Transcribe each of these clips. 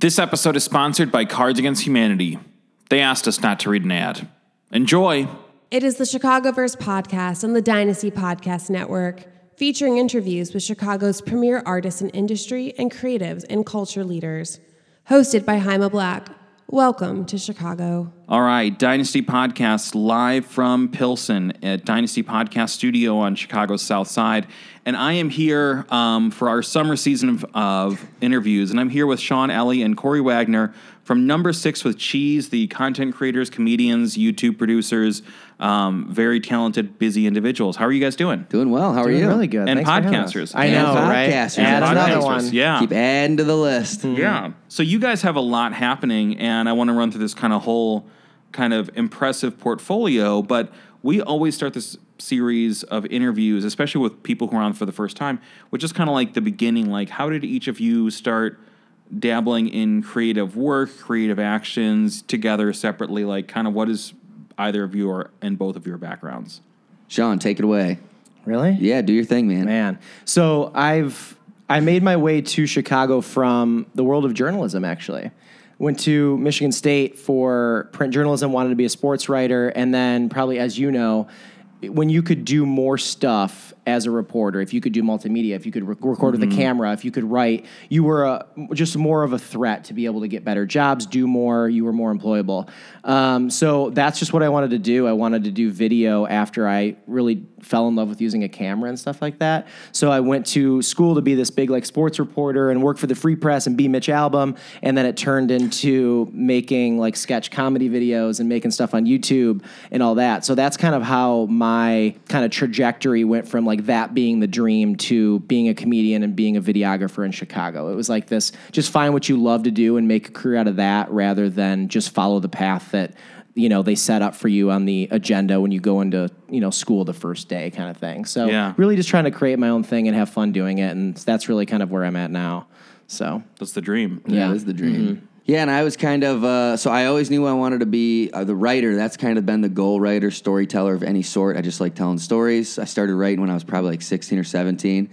This episode is sponsored by Cards Against Humanity. They asked us not to read an ad. Enjoy! It is the Chicagoverse podcast on the Dynasty Podcast Network, featuring interviews with Chicago's premier artists in industry and creatives and culture leaders. Hosted by Jaime Black. Welcome to Chicago. All right, Dynasty Podcast live from Pilsen at Dynasty Podcast Studio on Chicago's South Side. And I am here um, for our summer season of, of interviews. And I'm here with Sean Ely and Corey Wagner from Number Six with Cheese, the content creators, comedians, YouTube producers, um, very talented, busy individuals. How are you guys doing? Doing well. How are Doing you? really good. And Thanks for having us. podcasters. I And know, right? podcasters. Add And another Podcasters, one. Yeah. Keep adding to the list. Yeah. So you guys have a lot happening, and I want to run through this kind of whole kind of impressive portfolio. But we always start this series of interviews, especially with people who are on for the first time, which is kind of like the beginning. Like, how did each of you start dabbling in creative work, creative actions together, separately? Like, kind of what is either of you or and both of your backgrounds? Sean, take it away. Really? Yeah, do your thing, man. Man. So I've I made my way to Chicago from the world of journalism actually. Went to Michigan State for print journalism, wanted to be a sports writer, and then probably as you know, when you could do more stuff as a reporter, if you could do multimedia, if you could rec- record with a camera, if you could write, you were a, just more of a threat to be able to get better jobs, do more, you were more employable. Um, so that's just what I wanted to do. I wanted to do video after I really fell in love with using a camera and stuff like that. So I went to school to be this big like sports reporter and work for the Free Press and be Mitch Albom, and then it turned into making like sketch comedy videos and making stuff on YouTube and all that. So that's kind of how my kind of trajectory went from like that being the dream to being a comedian and being a videographer in Chicago. It was like this just find what you love to do and make a career out of that rather than just follow the path that you know they set up for you on the agenda when you go into you know school the first day kind of thing so Yeah. really just trying to create my own thing and have fun doing it and that's really kind of where i'm at now so That's the dream. Yeah, that is the dream. Mm-hmm. Yeah, and I was kind of uh, so I always knew I wanted to be uh, the writer. That's kind of been the goal, writer, storyteller of any sort. I just like telling stories. I started writing when I was probably like 16 or 17.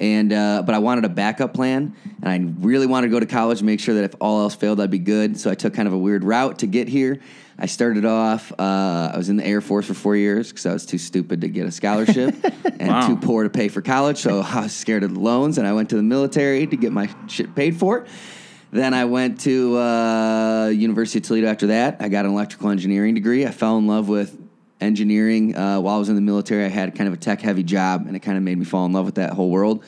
And uh, but I wanted a backup plan, and I really wanted to go to college, make sure that if all else failed, I'd be good. So I took kind of a weird route to get here. I started off. Uh, I was in the Air Force for four years because I was too stupid to get a scholarship and Wow. too poor to pay for college. So I was scared of loans, and I went to the military to get my shit paid for. Then I went to uh, University of Toledo. After that, I got an electrical engineering degree. I fell in love with engineering uh, while I was in the military. I had kind of a tech heavy job, and it kind of made me fall in love with that whole world.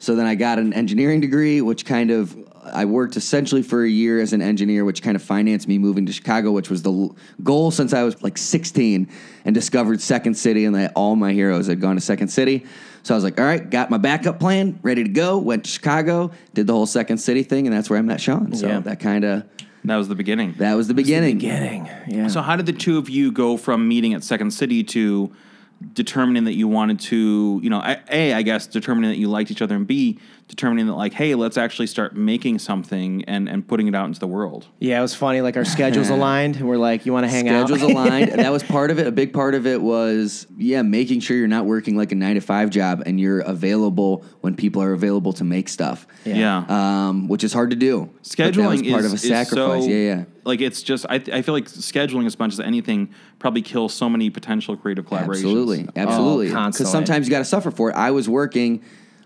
So then I got an engineering degree, which kind of I worked essentially for a year as an engineer, which kind of financed me moving to Chicago, which was the goal since I was like 16, and discovered Second City, and that all my heroes had gone to Second City. So I was like, all right, got my backup plan, ready to go. Went to Chicago, did the whole Second City thing, and that's where I met Sean. So Yeah. that kind of That was the beginning. that was the beginning. beginning yeah So, how did the two of you go from meeting at Second City to determining that you wanted to, you know, a I guess, determining that you liked each other, and B, determining that, like, hey, let's actually start making something and, and putting it out into the world? yeah it was funny like our schedules aligned and we're like you want to hang Schedules out Schedules aligned. That was part of it. A big part of it was, yeah, making sure you're not working like a nine to five job and you're available when people are available to make stuff. Yeah. Um, which is hard to do. Scheduling that was part is, of a sacrifice. so- yeah, yeah. Like, it's just, I, I feel like scheduling as much as anything probably kills so many potential creative collaborations. Absolutely, absolutely. Because constantly. sometimes you got to suffer for it. I was working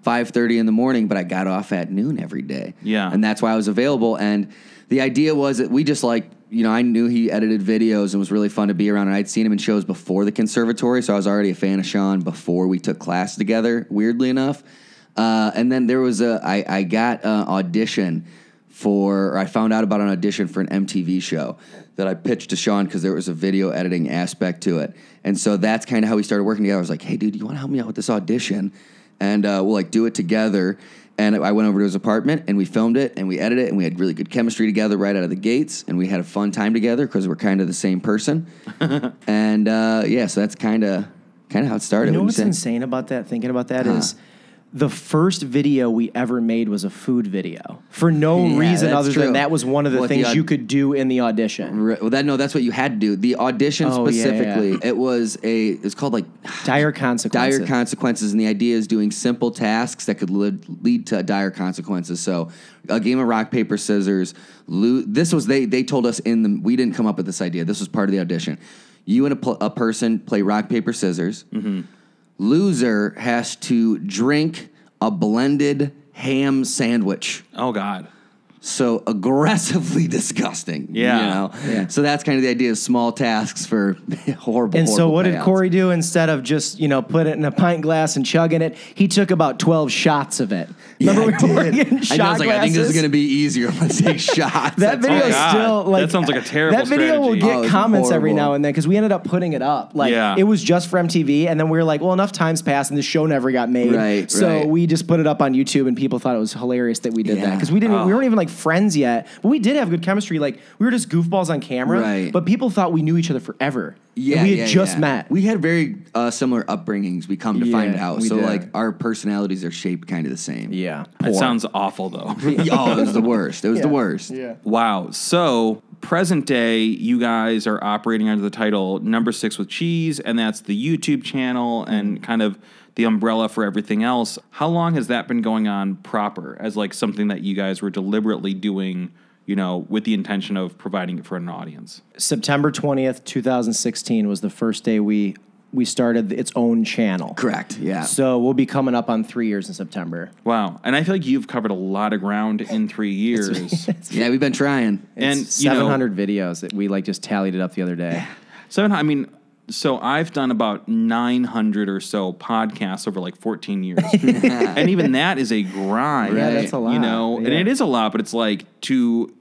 five thirty in the morning, but I got off at noon every day. Yeah. and that's why I was available. And the idea was that we just like you know I knew he edited videos and was really fun to be around. And I'd seen him in shows before the conservatory, so I was already a fan of Sean before we took class together. Weirdly enough, uh, and then there was a I, I got an audition for, or I found out about an audition for an MTV show that I pitched to Sean because there was a video editing aspect to it. And so that's kind of how we started working together. I was like, hey, dude, you want to help me out with this audition? And uh, we'll like do it together. And I went over to his apartment and we filmed it and we edited it and we had really good chemistry together right out of the gates. And we had a fun time together because we're kind of the same person. and uh, yeah, so that's kind of kind of how it started. You know what's insane about that? Thinking about that is, the first video we ever made was a food video for no Yeah, reason other true. than that was one of the the things aud- you could do in the audition. Right, well, that no, that's what you had to do. The audition Oh, yeah, yeah. specifically, it was a. It's called like Dire consequences. dire consequences, and the idea is doing simple tasks that could lead, lead to dire consequences. So, a game of rock paper scissors. Lo- this was they they told us in the we didn't come up with this idea. This was part of the audition. You and a, pl- a person play rock paper scissors. Mm-hmm. Loser has to drink a blended ham sandwich. Oh God. So aggressively disgusting. Yeah. You know? Yeah. So that's kind of the idea of small tasks for horrible. And so, horrible what did. Corey do instead of just you know put it in a pint glass and chugging it? He took about twelve shots of it. Yeah, Remember I we were did. I, shot I was like, I think this is going to be easier. Let's take shots. That That's video all. is oh, God. still That sounds like a terrible That video will get Oh, it's comments every now and then because we ended up putting it up. Like Yeah. it was just for MTV, and then we were like, well, enough times passed, and the show never got made. Right, So right. we just put it up on YouTube, and people thought it was hilarious that we did that because we didn't. Oh. We weren't even like friends yet, but we did have good chemistry. Like we were just goofballs on camera, Right. But people thought we knew each other forever. Yeah, And we had yeah, just yeah. met. We had very uh, similar upbringings. We come to find out. So did. like our personalities are shaped kind of the same. yeah, It sounds awful though. oh, it was the worst. It was the worst. Yeah. Wow. So, present day, you guys are operating under the title Number Six with Cheese, and that's the YouTube channel and kind of the umbrella for everything else. How long has that been going on proper as like something that you guys were deliberately doing, you know, with the intention of providing it for an audience? September twentieth, two thousand sixteen was the first day we we started its own channel. Correct. Yeah. So we'll be coming up on three years in September. Wow. And I feel like you've covered a lot of ground in three years. yeah, we've been trying. and, It's you know, 700 videos that we like just tallied it up the other day. Seven. I mean, so I've done about nine hundred or so podcasts over like fourteen years, and even that is a grind. Yeah, that's a lot. You know, and it is a lot, but it's like to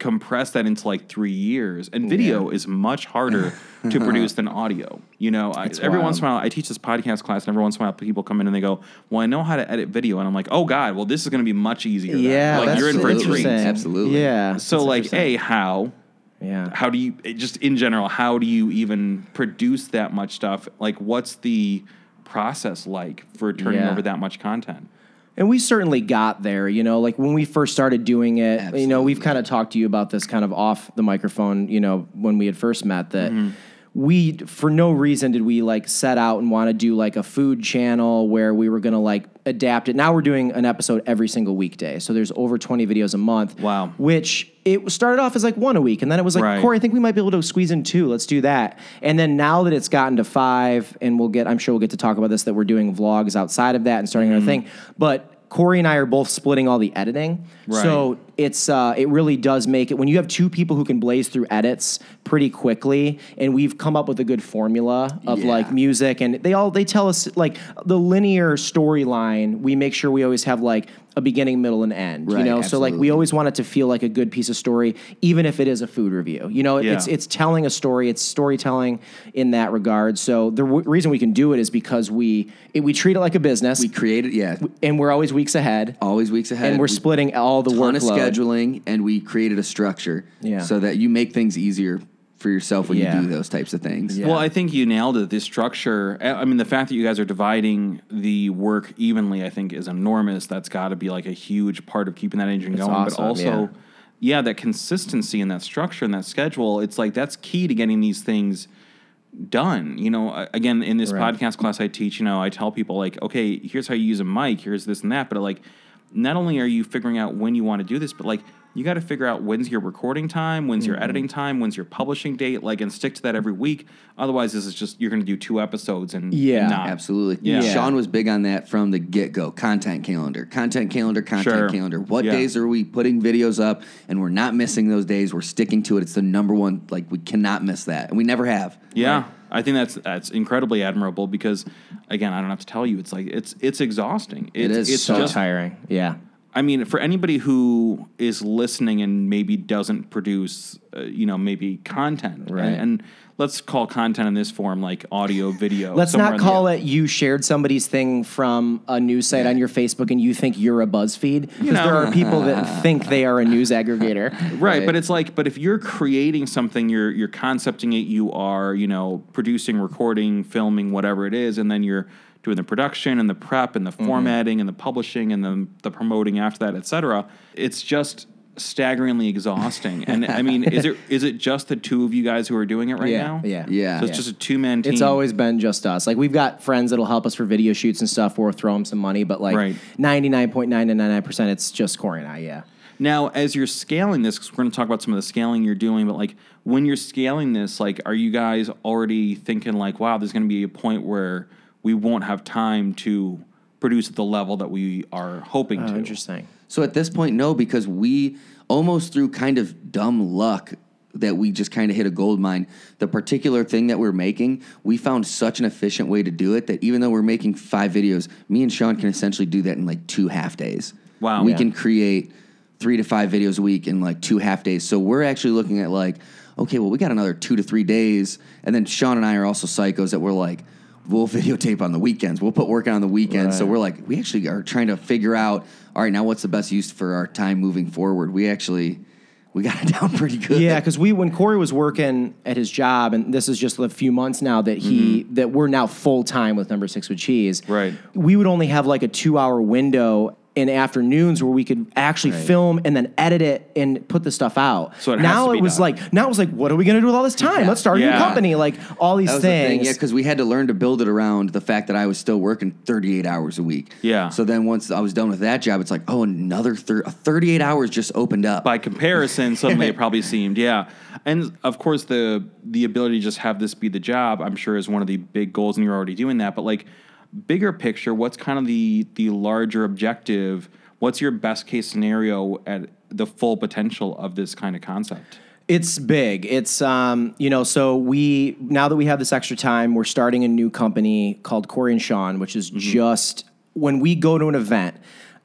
compress that into like three years. And video is much harder to produce than audio. You know, I, every wild. once in a while I teach this podcast class, and every once in a while people come in and they go, "Well, I know how to edit video," and I'm like, "Oh God, well this is going to be much easier." then." Yeah, like that's you're in for a treat. interesting. Absolutely. Yeah. So like, interesting. a how yeah. how do you just in general how do you even produce that much stuff like what's the process like for turning Yeah. over that much content And we certainly got there, you know, like when we first started doing it, you know, we've kind of talked to you about this kind of off the microphone, you know, when we had first met that Mm-hmm. We, for no reason, did we like set out and want to do like a food channel where we were going to like adapt it. Now we're doing an episode every single weekday. So there's over 20 videos a month. Wow. Which it started off as like one a week. And then it was like, Right. Corey, I think we might be able to squeeze in two. Let's do that. And then now that it's gotten to five, and we'll get, I'm sure we'll get to talk about this, that we're doing vlogs outside of that and starting Mm-hmm. our thing. But Corey and I are both splitting all the editing. Right. So it's uh, it really does make it when you have two people who can blaze through edits pretty quickly, and we've come up with a good formula of Yeah. like music, and they all they tell us like the linear storyline. We make sure we always have like a beginning, middle, and end. you Right, know, so like we always want it to feel like a good piece of story, even if it is a food review. You know, it's Yeah. it's telling a story, it's storytelling in that regard. So the w- reason we can do it is because we it, we treat it like a business, We created, yeah, and we're always weeks ahead. always weeks ahead. and we're We- splitting all the ton of scheduling, and we created a structure Yeah. so that you make things easier for yourself when Yeah. you do those types of things. Yeah. well i think you nailed it the structure i I mean the fact that you guys are dividing the work evenly i think is enormous that's got to be like a huge part of keeping that engine going awesome, but also yeah. that consistency and that structure and that schedule it's like that's key to getting these things done. You know, again, in this Right. podcast class I teach, you know, I tell people like, okay, here's how you use a mic, here's this and that, but like, not only are you figuring out when you want to do this, but like, you got to figure out when's your recording time, when's Mm-hmm. your editing time, when's your publishing date, like, and stick to that every week. Otherwise, this is just you're going to do two episodes and Yeah. not. Absolutely. Yeah. Sean was big on that from the get go. Content calendar, content calendar, content Sure. calendar. What Yeah. days are we putting videos up? And we're not missing those days. We're sticking to it. It's the number one. Like we cannot miss that, and we never have. Yeah, I think that's that's incredibly admirable because, again, I don't have to tell you, it's like it's it's exhausting. It It's, It's so just tiring. Yeah. I mean, for anybody who is listening and maybe doesn't produce, uh, you know, maybe content, Right. and, and let's call content in this form like audio, video. Let's not call it you shared somebody's thing from a news site on your Facebook and you think you're a BuzzFeed because know. there are people that think they are a news aggregator. right. But it's like, but if you're creating something, you're you're concepting it, you are, you know, producing, recording, filming, whatever it is, and then you're doing the production and the prep and the Mm-hmm. formatting and the publishing and then the promoting after that, et cetera. It's just staggeringly exhausting. and I mean, is it is it just the two of you guys who are doing it right Yeah, now? yeah. Yeah. So it's just a two man team. It's always been just us. Like we've got friends that'll help us for video shoots and stuff, or throw them some money. But like Right. ninety nine point nine nine nine percent, it's just Corey and I. Yeah. Now, as you're scaling this, because we're going to talk about some of the scaling you're doing, but like when you're scaling this, like, are you guys already thinking like, wow, there's going to be a point where we won't have time to produce at the level that we are hoping Oh, to? interesting. So at this point, no, because we almost through kind of dumb luck that we just kind of hit a gold mine. The particular thing that we're making, we found such an efficient way to do it that even though we're making five videos, me and Sean can essentially do that in like two half days. Wow. We Yeah. can create three to five videos a week in like two half days. So we're actually looking at like, okay, well, we got another two to three days. And then Sean and I are also psychos that we're like, we'll videotape on the weekends. We'll put work on the weekends. So we're like, we actually are trying to figure out, all right, now what's the best use for our time moving forward? We actually, we got it down pretty good. Yeah, because we when Corey was working at his job, and this is just a few months now that he mm-hmm. that we're now full time with Number Six with Cheese. Right. We would only have like a two hour window in afternoons where we could actually film and then edit it and put the stuff out. So it has now to it be was done. like now it was like, what are we gonna do with all this time? Let's start a Yeah. new company. Like all these That was the things. thing, yeah, because we had to learn to build it around the fact that I was still working 38 hours a week. Yeah. So then once I was done with that job, it's like, oh, another thir- uh, 38 hours just opened up. By comparison, suddenly it probably seemed, yeah. And of course, the the ability to just have this be the job, I'm sure, is one of the big goals, and you're already doing that. But like, bigger picture, what's kind of the the larger objective? What's your best case scenario at the full potential of this kind of concept? It's big. It's um, you know, so we now that we have this extra time, we're starting a new company called Corey and Sean, which is just when we go to an event,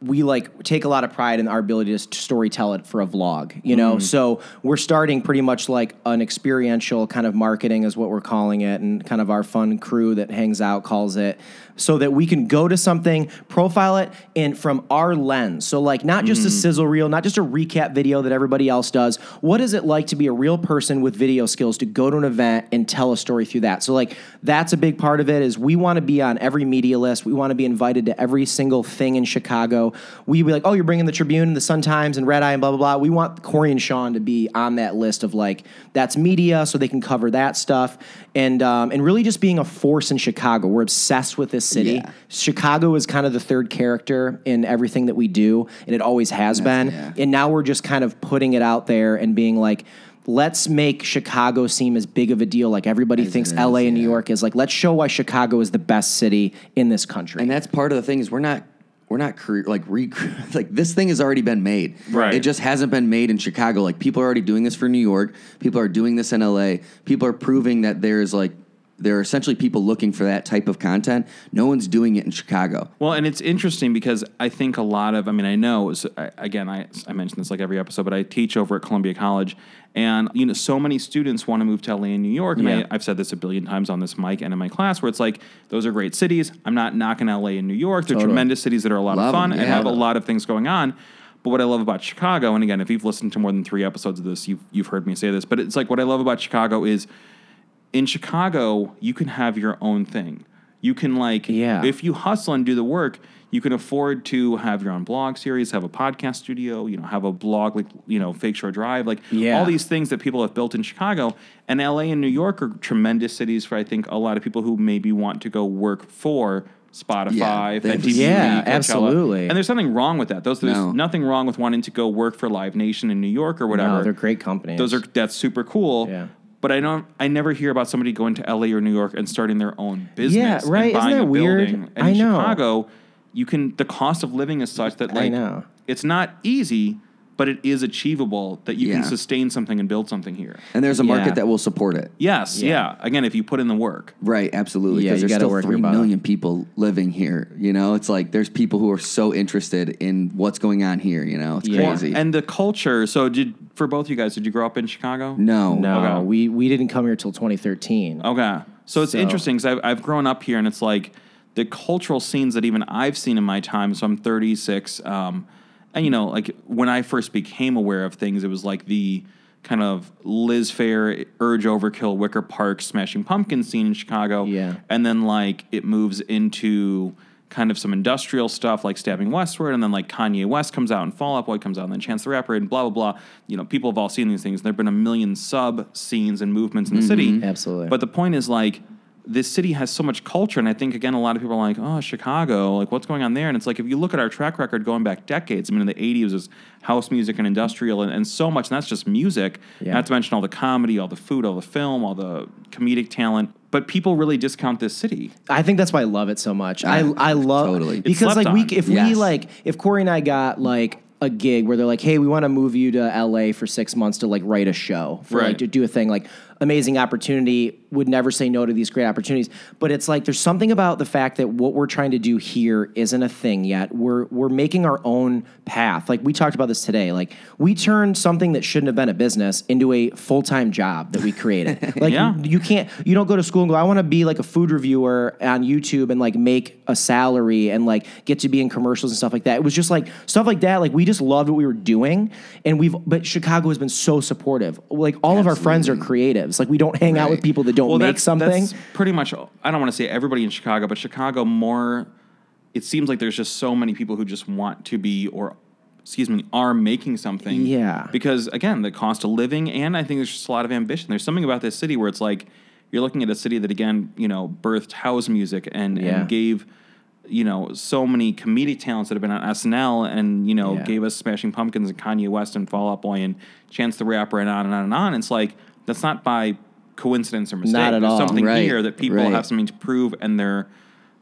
we like take a lot of pride in our ability to story tell it for a vlog, you know. Mm-hmm. So we're starting pretty much like an experiential kind of marketing is what we're calling it, and kind of our fun crew that hangs out calls it, so that we can go to something, profile it, and from our lens. So like not just a mm-hmm. sizzle reel, not just a recap video that everybody else does. What is it like to be a real person with video skills to go to an event and tell a story through that? So like that's a big part of it. Is we want to be on every media list. We want to be invited to every single thing in Chicago. We be like, oh, you're bringing the Tribune, the Sun Times, and Red Eye, and blah blah blah. We want Corey and Sean to be on that list of like that's media, so they can cover that stuff, and um, and really just being a force in Chicago. We're obsessed with this city. Yeah. Chicago is kind of the third character in everything that we do, and it always has been. yeah. And now we're just kind of putting it out there and being like, let's make Chicago seem as big of a deal. Like everybody As thinks is, LA and New. York is. Like, let's show why Chicago is the best city in this country. and that's part of the thing is we're not we're not cre- like re- like this thing has already been made. Right. It just hasn't been made in Chicago. Like people are already doing this for New York. People are doing this in LA. People are proving that there's like there are essentially people looking for that type of content. No one's doing it in Chicago. Well, and it's interesting because I think a lot of, I mean, I know, so I, again, I, I mention this like every episode, but I teach over at Columbia College, and you know, so many students want to move to LA and New York, and Yeah. I, I've said this a billion times on this mic and in my class, where it's like those are great cities. I'm not knocking LA and New York; they're Totally. tremendous cities that are a lot Love of fun 'em, and have a lot of things going on. But what I love about Chicago, and again, if you've listened to more than three episodes of this, you've you've heard me say this, but it's like what I love about Chicago is in Chicago, you can have your own thing. You can like, Yeah. if you hustle and do the work, you can afford to have your own blog series, have a podcast studio, you know, have a blog like you know, Fake Shore Drive, like Yeah. all these things that people have built in Chicago. And LA and New York are tremendous cities for I think a lot of people who maybe want to go work for Spotify, Yeah, FMTV, Yeah, Coachella. absolutely. And there's nothing wrong with that. Those there's No. nothing wrong with wanting to go work for Live Nation in New York or whatever. no, they're great companies. Those are that's super cool. Yeah. But I don't. I never hear about somebody going to LA or New York and starting their own business. Yeah, right. Isn't that weird? building. And I in know. Chicago, you can. The cost of living is such that I know. it's not easy, but it is achievable that you Yeah. can sustain something and build something here. And there's a market Yeah. that will support it. Yes. Yeah. Yeah. Again, if you put in the work. Right, absolutely. Yeah, Because you there's gotta still work your three butt off. million people living here. You know, it's like there's people who are so interested in what's going on here. You know, it's Yeah. crazy. And the culture. So did for both you guys? Did you grow up in Chicago? no, no, Okay. we we didn't come here till 2013. Okay. So it's So- interesting because I've, I've grown up here and it's like the cultural scenes that even I've seen in my time. So I'm 36. Um, and, you know, like when I first became aware of things, it was like the kind of Liz Phair, Urge Overkill, Wicker Park, Smashing Pumpkin scene in Chicago. Yeah. And then like it moves into kind of some industrial stuff like Stabbing Westward, and then like Kanye West comes out and Fall Out Boy comes out, and then Chance the Rapper, and blah blah blah. You know, people have all seen these things. There have been a million sub scenes and movements in the mm-hmm. city. Absolutely. But the point is like this city has so much culture, and I think again a lot of people are like, oh, Chicago, like what's going on there? And it's like if you look at our track record going back decades. I mean, in the '80s was house music and industrial, and, and so much. And that's just music. Yeah. Not to mention all the comedy, all the food, all the film, all the comedic talent. But people really discount this city. I think that's why I love it so much. I Yeah, I love totally. Because slept like we on. if we like if Corey and I got like a gig where they're like, hey, we want to move you to LA for six months to like write a show for Right. like to do a thing like amazing opportunity would never say no to these great opportunities. But it's like there's something about the fact that what we're trying to do here isn't a thing yet. We're we're making our own path. Like we talked about this today. Like we turned something that shouldn't have been a business into a full-time job that we created. Like Yeah. you can't you don't go to school and go i want to be like a food reviewer on youtube and like make a salary and like get to be in commercials and stuff like that. It was just like stuff like that like we just loved what we were doing. And we've but chicago has been so supportive. Like all of our friends are creatives. Like we don't hang out with people that don't make that's, something That's pretty much. I don't want to say everybody in Chicago, but Chicago more. It seems like there's just so many people who just want to be, or excuse me, are making something. Yeah. Because again, the cost of living, and I think there's just a lot of ambition. There's something about this city where it's like you're looking at a city that again, you know, birthed house music and, Yeah. and gave. You know, so many comedic talents that have been on SNL, and you know, Yeah. gave us Smashing Pumpkins and Kanye West and Fall Out Boy and Chance the Rapper and on and on and on. It's like that's not by coincidence or mistake. Not at There's all. something Right, here that people right. have something to prove, and they're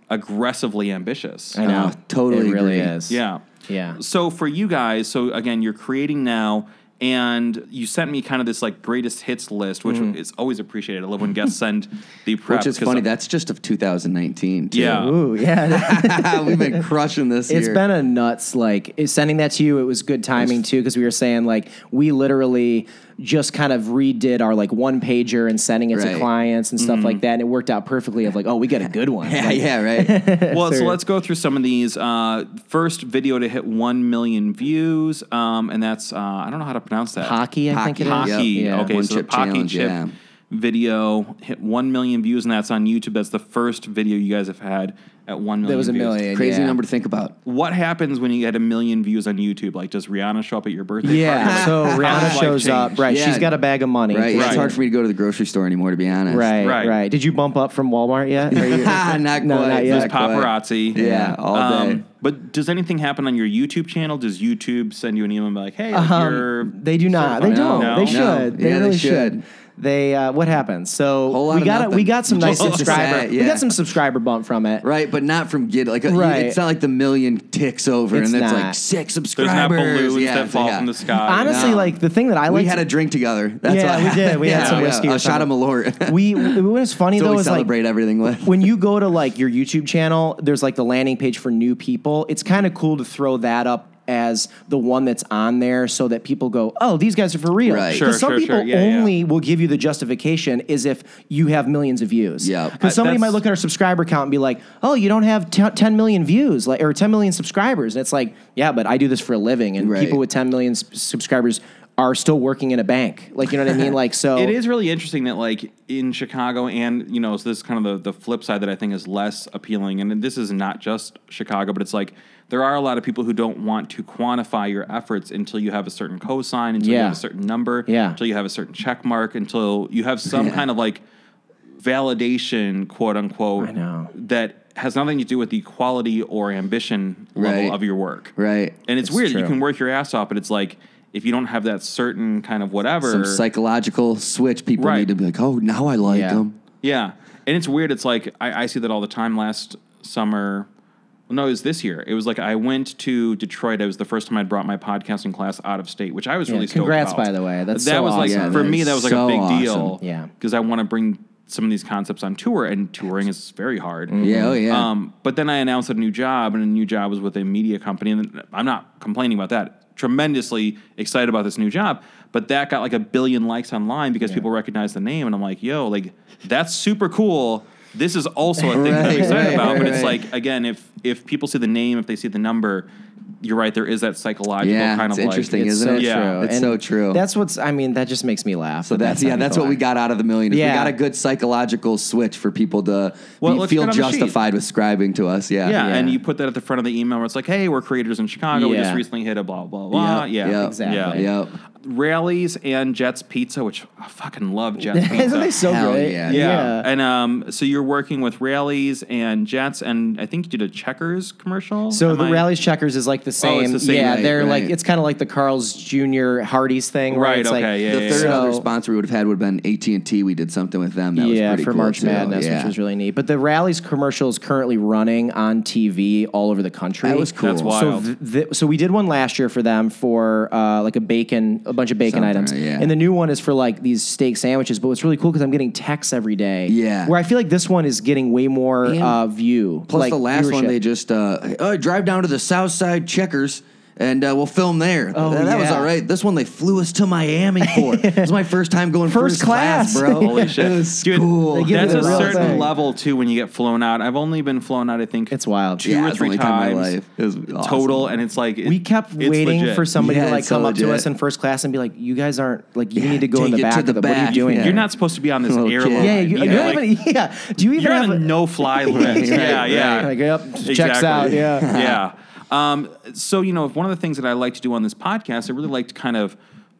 aggressively ambitious. i know Uh, totally it really agree. is Yeah. yeah So for you guys, so again, you're creating now, and you sent me kind of this like greatest hits list, which Mm-hmm. is always appreciated. I love when guests send the prep. Which is funny. I- That's just of 2019. Too. Yeah. Ooh, yeah We've been crushing this It's year. been a nuts like sending that to you. It was good timing too because we were saying like we literally just kind of redid our like one pager and sending it to clients and stuff like that, and it worked out perfectly. Of like, oh, we got a good one. yeah, Like, yeah, right. well, so let's go through some of these. Uh, first video to hit one million views, um, and that's uh, I don't know how to pronounce that. Hockey, I think it is. Hockey, Hockey. Yeah. Okay, One so the chip Paqui challenge, chip yeah. Video hit one million views, and that's on YouTube. That's the first video you guys have had at one million. That was a views. million. Crazy yeah. number to think about. What happens when you get a million views on YouTube? Like, does Rihanna show up at your birthday? Yeah, party? so Rihanna life shows up. Right, Yeah. she's got a bag of money. Right. Right. It's hard for me to go to the grocery store anymore, to be honest. Right, Right. right, Did you bump up from Walmart yet? Are you- not No, quite. not yet. There's paparazzi. Yeah, all day. Um, but does anything happen on your YouTube channel? Does YouTube send you an email and be like, "Hey, Um, you're they do not. They certified?" don't. No? They No? should. They Yeah, they really should. should. They uh, what happened? So we got a, we got some nice Just subscriber. sad, We got some subscriber bump from it. Right, but not from get like a, Right. it's not like the million ticks over It's and it's like six There's subscribers. not balloons yeah, that fall like, from the sky. Honestly, No. like the thing that I like we had a drink together. That's Yeah, why. we did. We had some whiskey or A shot of something. Malort. we what was funny That's though we is like everything with. when you go to like your YouTube channel, there's like the landing page for new people. It's kind of cool to throw that up as the one that's on there so that people go, oh, these guys are for real. Right. Sure, Because some sure, people sure. Yeah, yeah. only will give you the justification is if you have millions of views. Yeah. Because uh, somebody might look at our subscriber count and be like, oh, you don't have t- 10 million views like or 10 million subscribers. And it's like, yeah, but I do this for a living. And Right. people with 10 million s- subscribers are still working in a bank. Like, you know what I mean? Like, so. It is really interesting that like in Chicago and you know so this is kind of the, the flip side that I think is less appealing and this is not just Chicago but it's like there are a lot of people who don't want to quantify your efforts until you have a certain cosign until you have a certain number Yeah. until you have a certain check mark until you have some kind of like validation quote unquote that has nothing to do with the quality or ambition level Right. of your work right. and it's, It's weird you can work your ass off but it's like if you don't have that certain kind of whatever Some psychological switch people Right. need to be like, oh, now I like Yeah. them. Yeah, and it's weird. It's like I, I see that all the time. Last summer, well, no, it was this year. It was like I went to Detroit. It was the first time I'd brought my podcasting class out of state, which I was Yeah, really stoked congrats, about. by the way. That's that so was like. Yeah, for that me that was like so a big awesome. deal. Yeah. because I want to bring some of these concepts on tour, and touring is very hard. Yeah, oh yeah. Um, but then I announced a new job, and a new job was with a media company, and I'm not complaining about that. Tremendously excited about this new job, but that got like a billion likes online because people recognize the name, and I'm like, yo, like that's super cool. This is also a thing that I'm excited right, about, but right, it's like again, if if people see the name, if they see the number, you're right. There is that psychological Yeah, kind it's of interesting, like It's isn't so it? Yeah. true. It's so true. That's what's. I mean, that just makes me laugh. So that's yeah, that's what we got out of the million. Yeah. We got a good psychological switch for people to Well, be- feel get on the sheet. justified with scribing to us. Yeah, Yeah, Yeah. and you put that at the front of the email where it's like, "Hey, we're creators in Chicago. We just recently hit a blah blah blah." Yep, yeah, yep, Exactly. Yeah. Yep. Rally's and Jets Pizza, which I fucking love Jets Pizza. Isn't they so Hell great? yeah. yeah. and um, so you're working with Rally's and Jets, and I think you did a Checkers commercial. So Am the I- Rally's checkers is like the same. Oh, it's the same, yeah, right, they're like it's kind of like the Carl's Jr. Hardee's thing, Right, It's like, okay, yeah, The yeah, third yeah. other sponsor we would have had would have been AT and T. We did something with them. That was yeah, pretty for cool March too. Madness, yeah. which was really neat. But the Rally's commercial is currently running on TV all over the country. That was cool. That's wild. So, th- th- so we did one last year for them for uh, like a bacon, a bunch of bacon Something, items, yeah. and the new one is for like these steak sandwiches. But what's really cool because I'm getting texts every day. Yeah. where I feel like this one is getting way more uh, view. Plus like, the last one, they just uh, oh, drive down to the South Side Checkers. And uh, we'll film there. Oh, that, that was all right. This one they flew us to Miami for. it was my first time going First first, class, class. bro. Holy shit. It was Dude, cool. They That's a certain thing. level too when you get flown out. I've only been flown out, I think, It's wild. two Yeah, or three only time in my times life. It was awesome. total, and it's like it- we kept it's waiting legit. for somebody Yeah, to like it's so come up to us in first class and be like, "You guys aren't like you Yeah, need to go in the to back. the of the, what are you back. doing? Yeah. You're not supposed to be on this Little airline. Yeah, you, Yeah, you don't like- even. Yeah. Do you even You're have on a no fly list. yeah, yeah. Like, yep, checks out. Yeah. yeah. Um, so you know, if one of the things that I like to do on this podcast, I really like to kind of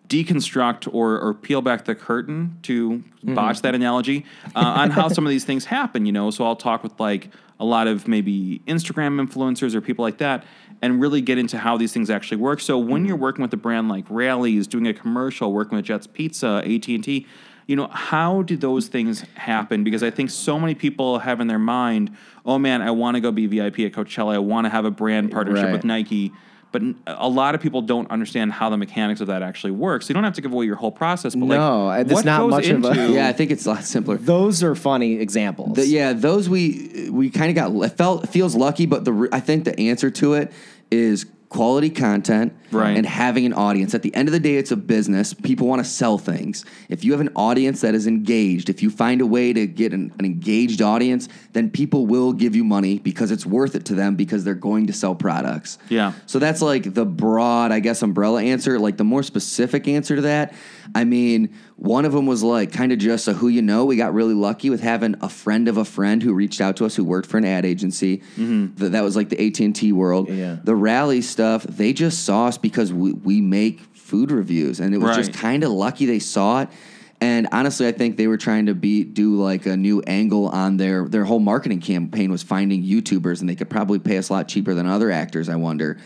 deconstruct or, or peel back the curtain to botch that analogy uh, on how some of these things happen. You know, so I'll talk with like a lot of maybe Instagram influencers or people like that, and really get into how these things actually work. So when you're working with a brand like Rally's, doing a commercial, working with Jets Pizza, AT and T. You know, how do those things happen? Because I think so many people have in their mind, oh man, I want to go be VIP at Coachella. I want to have a brand partnership Right. with Nike. But a lot of people don't understand how the mechanics of that actually works. You don't have to give away your whole process. But No, like, it's what not goes much of a- Yeah, I think it's a lot simpler. Those are funny examples. The- yeah, those we we kind of got it felt feels lucky, but the I think the answer to it is quality content Right. and having an audience. At the end of the day, it's a business. People want to sell things. If you have an audience that is engaged, if you find a way to get an, an engaged audience, then people will give you money because it's worth it to them because they're going to sell products. Yeah. So that's like the broad, I guess, umbrella answer. Like the more specific answer to that, I mean, one of them was like kind of just a who you know. We got really lucky with having a friend of a friend who reached out to us who worked for an ad agency. Mm-hmm. Th- that was like the AT and T world. Yeah. The rally stuff, they just saw us because we, we make food reviews, and it was just kind of lucky they saw it. And honestly, I think they were trying to be do like a new angle on their their whole marketing campaign was finding YouTubers, and they could probably pay us a lot cheaper than other actors. I wonder.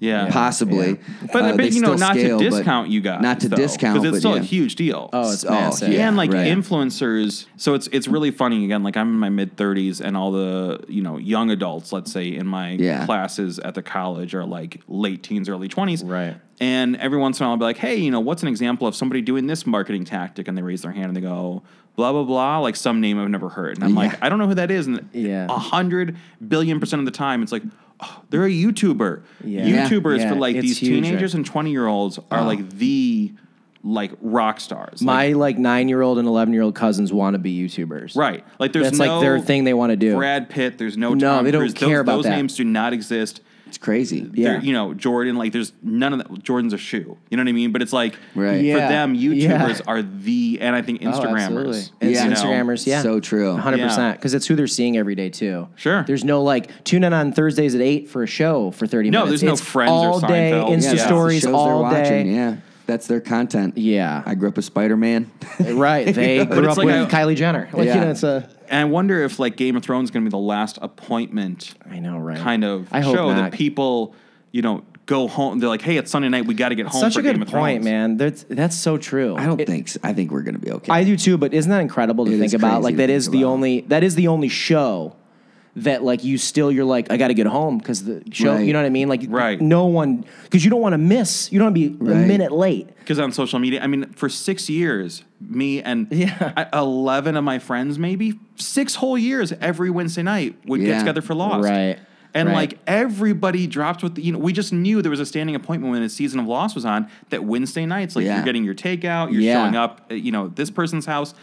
Yeah. possibly. But, Uh, but you know, not scale, to discount you guys. Not to though, discount, because it's still yeah. a huge deal. oh, it's Oh, massive. yeah. and like right. influencers so it's it's really funny again like i'm in my mid 30s and all the you know young adults let's say in my Yeah. classes at the college are like late teens early 20s Right. and every once in a while i'll be like hey you know what's an example of somebody doing this marketing tactic and they raise their hand and they go blah blah blah like some name i've never heard and i'm like i don't know who that is and Yeah. a hundred billion percent of the time it's like oh, they're a youtuber Yeah. youtubers Yeah, for like it's these huge, right? teenagers and 20 year olds are like uh-huh. the like rock stars Like, My like nine year old and eleven year old cousins want to be YouTubers. Right. Like there's That's no like their thing they want to do. Brad Pitt. There's no. No, Tom they don't Cruise. care those, about those that. names do not exist. It's crazy. Yeah. There- You know, Jordan. Like there's none of that. Jordan's a shoe. You know what I mean? But it's like Right. Yeah. for them, YouTubers Yeah. are the and I think Oh, absolutely. Instagrammers. And Yeah. you know? Instagrammers, yeah. So true. 100% because it's who they're seeing every day too. Sure. There's no like tune in on Thursdays at 8 for a show for 30 No, minutes. there's no It's Friends or all day Seinfeld. Insta Yeah, that's the stories all day. watching. Yeah, that's their content. Yeah. I grew up with Spider Man. Eh, right. They But grew it's up like with I- Kylie Jenner. Like, Yeah. you know, it's a And I wonder if like Game of Thrones is going to be the last appointment I know, right? kind of I hope show not. that people, you know, go home. They're like, hey, it's Sunday night. We got to get home. Such for a good Game of point, Thrones. man. That's that's so true. I don't It- think. So. I think we're gonna be okay. I do too, but isn't that incredible to It think is about? crazy Like to that think is the about. only that is the only show that like you still you're like I got to get home because the show. Right. You know what I mean? Like Right. no one because you don't want to miss. You don't want to be a minute late. Because on social media, I mean, for six years, me and Yeah. Eleven of my friends, maybe six whole years, every Wednesday night would get together for Lost. Right. And Right. like everybody dropped with the, you know, we just knew there was a standing appointment when the season of Lost was on that Wednesday nights, like Yeah. you're getting your takeout, you're Yeah. showing up, at, you know, this person's house.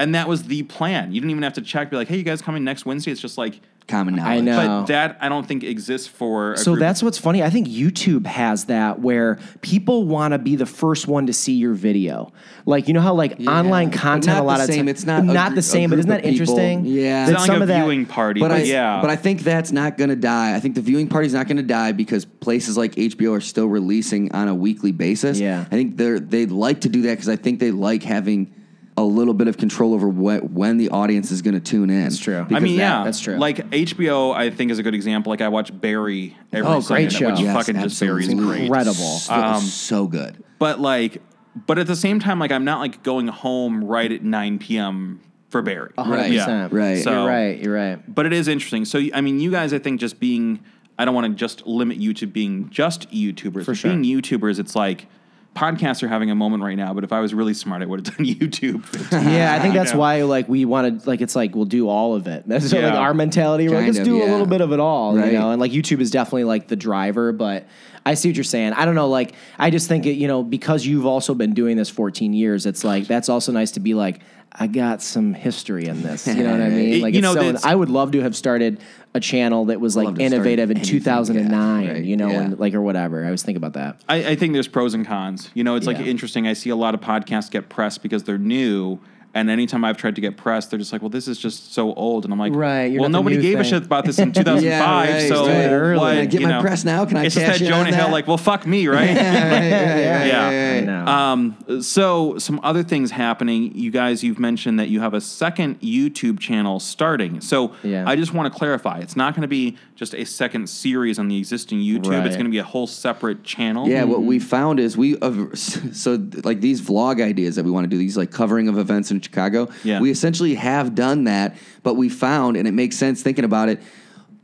And that was the plan. You didn't even have to check, be like, hey, you guys coming next Wednesday? It's just like, common knowledge. I know. But that I don't think exists for. A So group- that's what's funny. I think YouTube has that where people want to be the first one to see your video. Like you know how like online content a lot the of same. ti- It's not not gr- the same, but isn't that interesting? Yeah. That It's not some like a of that- viewing party, But, but, I, yeah. but I think that's not going to die. I think the viewing party's not going to die because places like HBO are still releasing on a weekly basis. Yeah. I think they're they like to do that because I think they like having a little bit of control over what, when the audience is going to tune in. That's true. I mean, yeah, that's true. Like HBO, I think is a good example. Like I watch Barry every Oh, Sunday, great show. which Yes, fucking just Barry's absolutely. great. Incredible. So, Um, so good. But like, but at the same time, like I'm not like going home right at 9 p.m. for Barry. A hundred Right. percent. Right. So- you're right. You're right. But it is interesting. So I mean, you guys, I think just being, I don't want to just limit you to being just YouTubers. For sure. Being YouTubers, it's like podcasts are having a moment right now. But if I was really smart, I would have done YouTube. Yeah, I think that's know. why like we wanted like it's like we'll do all of it. That's like our mentality. We're like, let's of, do a little bit of it all, Right. you know. And like YouTube is definitely like the driver, but I see what you're saying. I don't know, like I just think it, you know, because you've also been doing this 14 years, it's like that's also nice to be like, I got some history in this. You know what I mean? It- Like you it's know, so, it's- I would love to have started a channel that was like love to have innovative in anything, 2009, yeah, right, you know, yeah. and like or whatever. I always think about that. I, I think there's pros and cons. You know, it's like interesting. I see a lot of podcasts get pressed because they're new. And anytime I've tried to get pressed, they're just like, "Well, this is just so old," and I'm like, Right, you're well, not the nobody new gave a thing." shit about this in 2005, Yeah, right, so right. what? Can I get you my know? press now? Can I It's just cash that in Jonah on Hill, that? like, well, fuck me, right? yeah. I know. Um, so some other things happening. You guys, you've mentioned that you have a second YouTube channel starting. So Yeah. I just want to clarify: it's not going to be just a second series on the existing YouTube. It's going to be a whole separate channel. Yeah, what we found is we uh, so like these vlog ideas that we want to do these like covering of events in Chicago. Yeah. we essentially have done that, but we found and it makes sense thinking about it.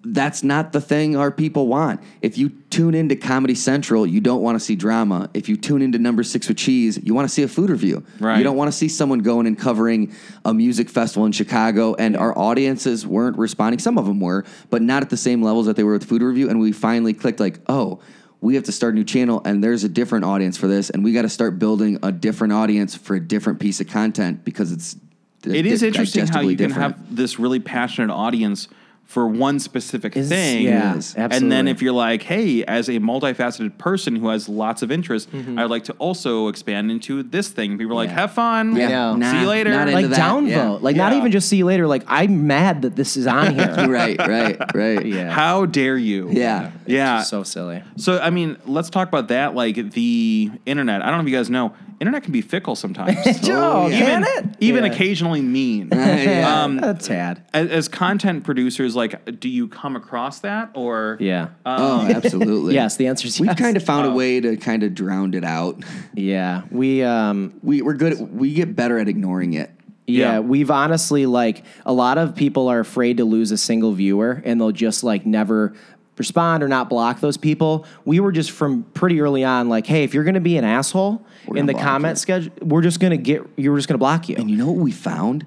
That's not the thing our people want. If you tune into Comedy Central, you don't want to see drama. If you tune into Number Six with Cheese, you want to see a food review. Right. You don't want to see someone going and covering a music festival in Chicago, and our audiences weren't responding. Some of them were, but not at the same levels that they were with food review. And we finally clicked like, oh, we have to start a new channel, and there's a different audience for this, and we got to start building a different audience for a different piece of content because it's. it is di- interesting how you can different. have this really passionate audience for one specific Is- thing. yeah, Yes. And then if you're like, hey, as a multifaceted person who has lots of interest, I'd like to also expand into this thing. People are like, Mm-hmm. Yeah. have fun. Yeah, know. See you later. not like that, downvote. yeah. Like not even just see you later. Like I'm mad that this is on here. right, right, right. yeah. How dare you? Yeah. Yeah. so silly. So I mean, let's talk about that. Like the internet. I don't know if you guys know, internet can be fickle sometimes. Oh, yeah. can even it? even Yeah. occasionally mean. Yeah. Um, a tad. as, as content producers, like, do you come across that or? Yeah. Oh, absolutely. yes, the answer is We've yes. kind of found Oh. a way to kind of drown it out. Yeah, we um We, we're good. At, we get better at ignoring it. Yeah, Yeah. we've honestly like a lot of people are afraid to lose a single viewer and they'll just like never respond or not block those people. We were just from pretty early on like, hey, if you're going to be an asshole We're in the comment you. schedule, we're just going to get you're just going to block you. And you know what we found?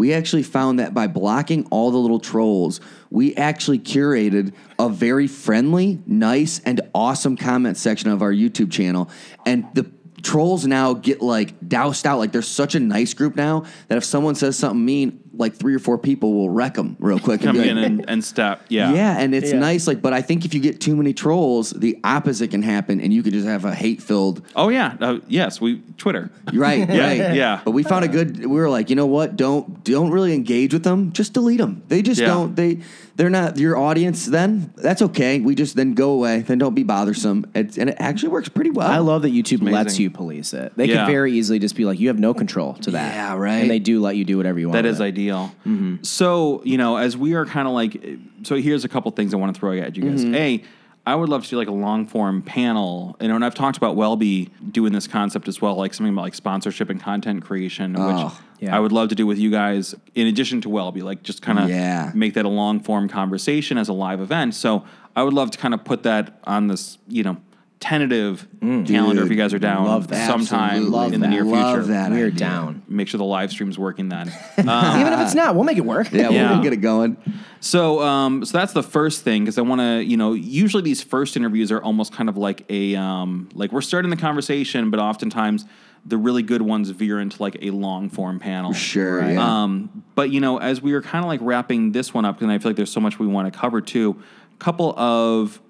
We actually found that by blocking all the little trolls, we actually curated a very friendly, nice, and awesome comment section of our YouTube channel. And the trolls now get like doused out. Like there's such a nice group now that if someone says something mean, like three or four people will wreck them real quick. and Come in like, and, and step. Yeah. Yeah, and it's Yeah. nice. Like, but I think if you get too many trolls, the opposite can happen, and you could just have a hate-filled. Oh yeah. Uh, yes. We Twitter. Right, Yeah, right, yeah. But we found a good. We were like, you know what? Don't don't really engage with them. Just delete them. They just Yeah. don't. They they're not your audience. Then that's okay. We just then go away. Then don't be bothersome. It's, and it actually works pretty well. I love that YouTube amazing. lets you police it. They Yeah. could very easily just be like, you have no control to that. Yeah, right. And they do let you do whatever you want. That with is it. ideal. Mm-hmm. So, you know, as we are kind of like, so here's a couple things I want to throw at you guys. Mm-hmm. A, I would love to do like a long form panel, you know, and I've talked about Wellbe doing this concept as well, like something about like sponsorship and content creation, which Oh, yeah. I would love to do with you guys in addition to Wellbe, like just kind of Yeah. make that a long form conversation as a live event. So I would love to kind of put that on this, you know, tentative calendar if you guys are down love that. sometime Love in the near Love future. that. We're idea. down. Make sure the live stream's working then. Even if it's not, we'll make it work. Yeah, Yeah. we'll get it going. So, um, so that's the first thing because I want to, you know, usually these first interviews are almost kind of like a, um, like we're starting the conversation, but oftentimes the really good ones veer into like a long form panel. Sure. Yeah. Um, but you know, as we are kind of like wrapping this one up, because I feel like there's so much we want to cover too. A Couple of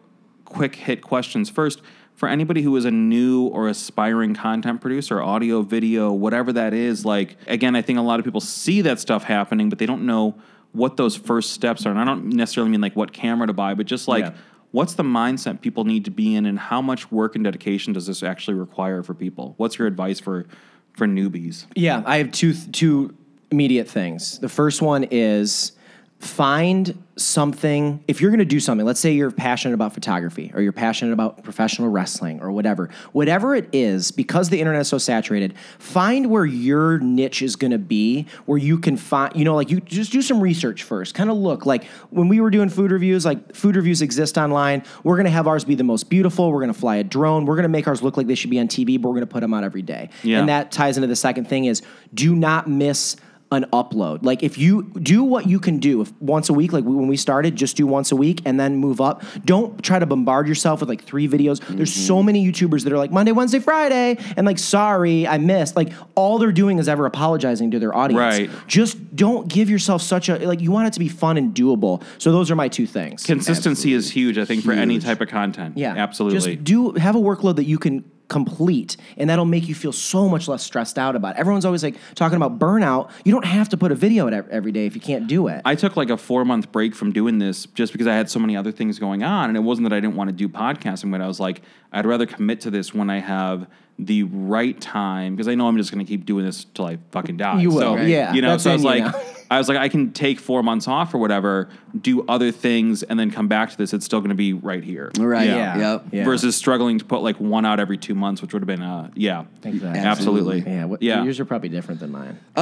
quick hit questions. First, for anybody who is a new or aspiring content producer, audio, video, whatever that is, like again, I think a lot of people see that stuff happening, but they don't know what those first steps are. And I don't necessarily mean like what camera to buy, but just like Yeah. what's the mindset people need to be in, and how much work and dedication does this actually require for people? What's your advice for for newbies? Yeah, I have two two immediate things. The first one is find something if you're going to do something let's say you're passionate about photography or you're passionate about professional wrestling or whatever whatever it is because the internet is so saturated find where your niche is going to be where you can find you know like you just do some research first kind of look like when we were doing food reviews like food reviews exist online we're going to have ours be the most beautiful we're going to fly a drone we're going to make ours look like they should be on tv but we're going to put them out every day Yeah. and that ties into the second thing is do not miss an upload. Like if you do what you can do if once a week, like when we started, just do once a week and then move up. Don't try to bombard yourself with like three videos. There's Mm-hmm. so many YouTubers that are like Monday, Wednesday, Friday, and like sorry, I missed. Like all they're doing is ever apologizing to their audience. Right. Just don't give yourself such a like you want it to be fun and doable. So those are my two things. Consistency is huge, I think, for any type of content. Yeah, absolutely. Just do have a workload that you can complete, and that'll make you feel so much less stressed out about. it. Everyone's always like talking about burnout. You don't have to put a video out every day if you can't do it. I took like a four month break from doing this just because I had so many other things going on. And it wasn't that I didn't want to do podcasting, but I was like, I'd rather commit to this when I have the right time because I know I'm just going to keep doing this till I fucking die. You will, so, right. yeah, You know, that's so I was in you like, now. I was like, I can take four months off or whatever, do other things, and then come back to this. It's still going to be right here. Right. Yeah. Yep. Yeah. Versus struggling to put like one out every two months, which would have been, uh, yeah, Exactly. absolutely. yeah, what, yeah. yours are probably different than mine. Uh,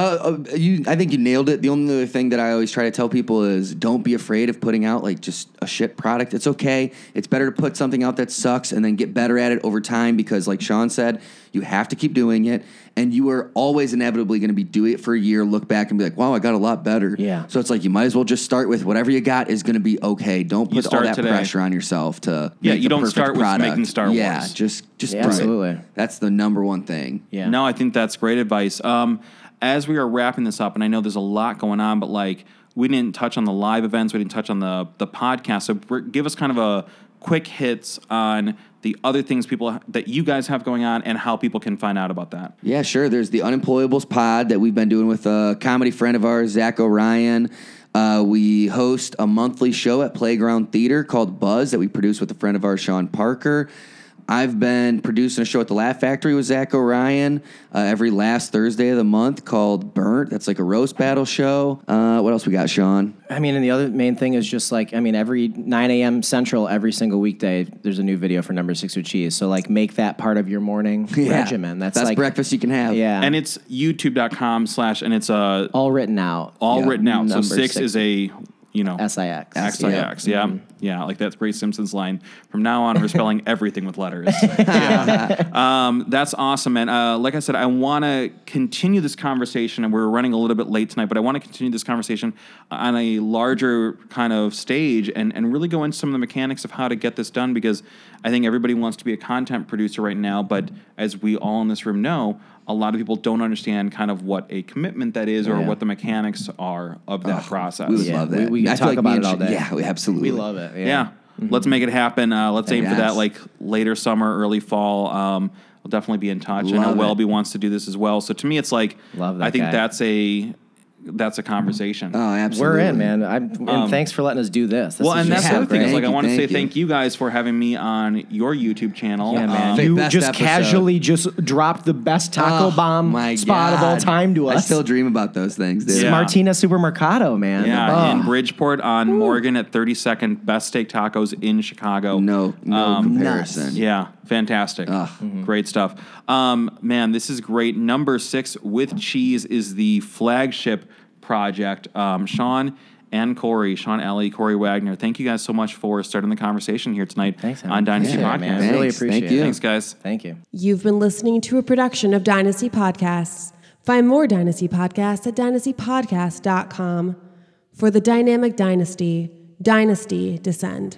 uh, you, I think you nailed it. The only other thing that I always try to tell people is don't be afraid of putting out like just a shit product. It's okay. It's better to put something out that sucks and then get better at it over time because, like Sean said, you have to keep doing it, and you are always inevitably going to be doing it for a year, look back and be like, "Wow, I got a lot better." Yeah. So it's like you might as well just start with whatever you got is going to be okay. Don't You put all that today. pressure on yourself to Yeah, make you the don't perfect start with product. making Star Yeah, Wars. just just Yeah, do it. absolutely. That's the number one thing. Yeah. No, I think that's great advice. Um, as we are wrapping this up, and I know there's a lot going on, but like we didn't touch on the live events, we didn't touch on the the podcast. So give us kind of a quick hits on the other things people that you guys have going on and how people can find out about that. Yeah, sure. There's the Unemployables pod that we've been doing with a comedy friend of ours, Zach O'Ryan. Uh, we host a monthly show at Playground Theater called Buzz that we produce with a friend of ours, Sean Parker. I've been producing a show at the Laugh Factory with Zach O'Ryan uh, every last Thursday of the month called Burnt. That's like a roast battle show. Uh, what else we got, Sean? I mean, and the other main thing is just like, I mean, every 9 a.m. Central, every single weekday, there's a new video for Number Six with Cheese. So, like, make that part of your morning regimen. That's Best like, breakfast you can have. yeah. And it's youtube.com slash, and it's uh, all written out. all Yeah. written out. So six, six. is a, you know, SIX. XIX, yeah. Yeah, like that's Grace Simpson's line. From now on, we're spelling everything with letters. Yeah. Um, that's awesome, And Uh, like I said, I want to continue this conversation, and we're running a little bit late tonight, but I want to continue this conversation on a larger kind of stage and, and really go into some of the mechanics of how to get this done because I think everybody wants to be a content producer right now, but as we all in this room know, a lot of people don't understand kind of what a commitment that is or Yeah. what the mechanics are of that process. We would Yeah, love we- that. we can I talk like about it all Sh- day. Yeah, we absolutely. We love it. Yeah. Yeah. Let's make it happen. Uh, let's aim for that like later summer, early fall. Um, we'll definitely be in touch. I know it. Welby wants to do this as well. So to me, it's like Love that I think guy. that's a that's a conversation. Oh, absolutely. We're in, man. I'm, and thanks for letting us do this. This well, is and that's the other thing is great. like I want to say thank you. thank you guys for having me on your YouTube channel. Yeah, man. Um, you just episode. casually just dropped the best taco Oh, bomb my spot of all time to us. I still dream about those things, dude. Yeah. Martina Supermercado, man. yeah, in Oh. Bridgeport on Morgan at 32nd, best steak tacos in Chicago. No, no Um, comparison. Yeah, fantastic. Great stuff. Um, man, this is great. Number six with cheese is the flagship project. Um, Sean and Corey, Sean Ely, Corey Wagner, thank you guys so much for starting the conversation here tonight Thanks, on Dynasty Appreciate it, Podcast. man. Really appreciate Thank it. you. Thanks, guys. Thank you. You've been listening to a production of Dynasty Podcasts. Find more Dynasty Podcasts at dynastypodcast.com. For the dynamic dynasty, Dynasty Descend.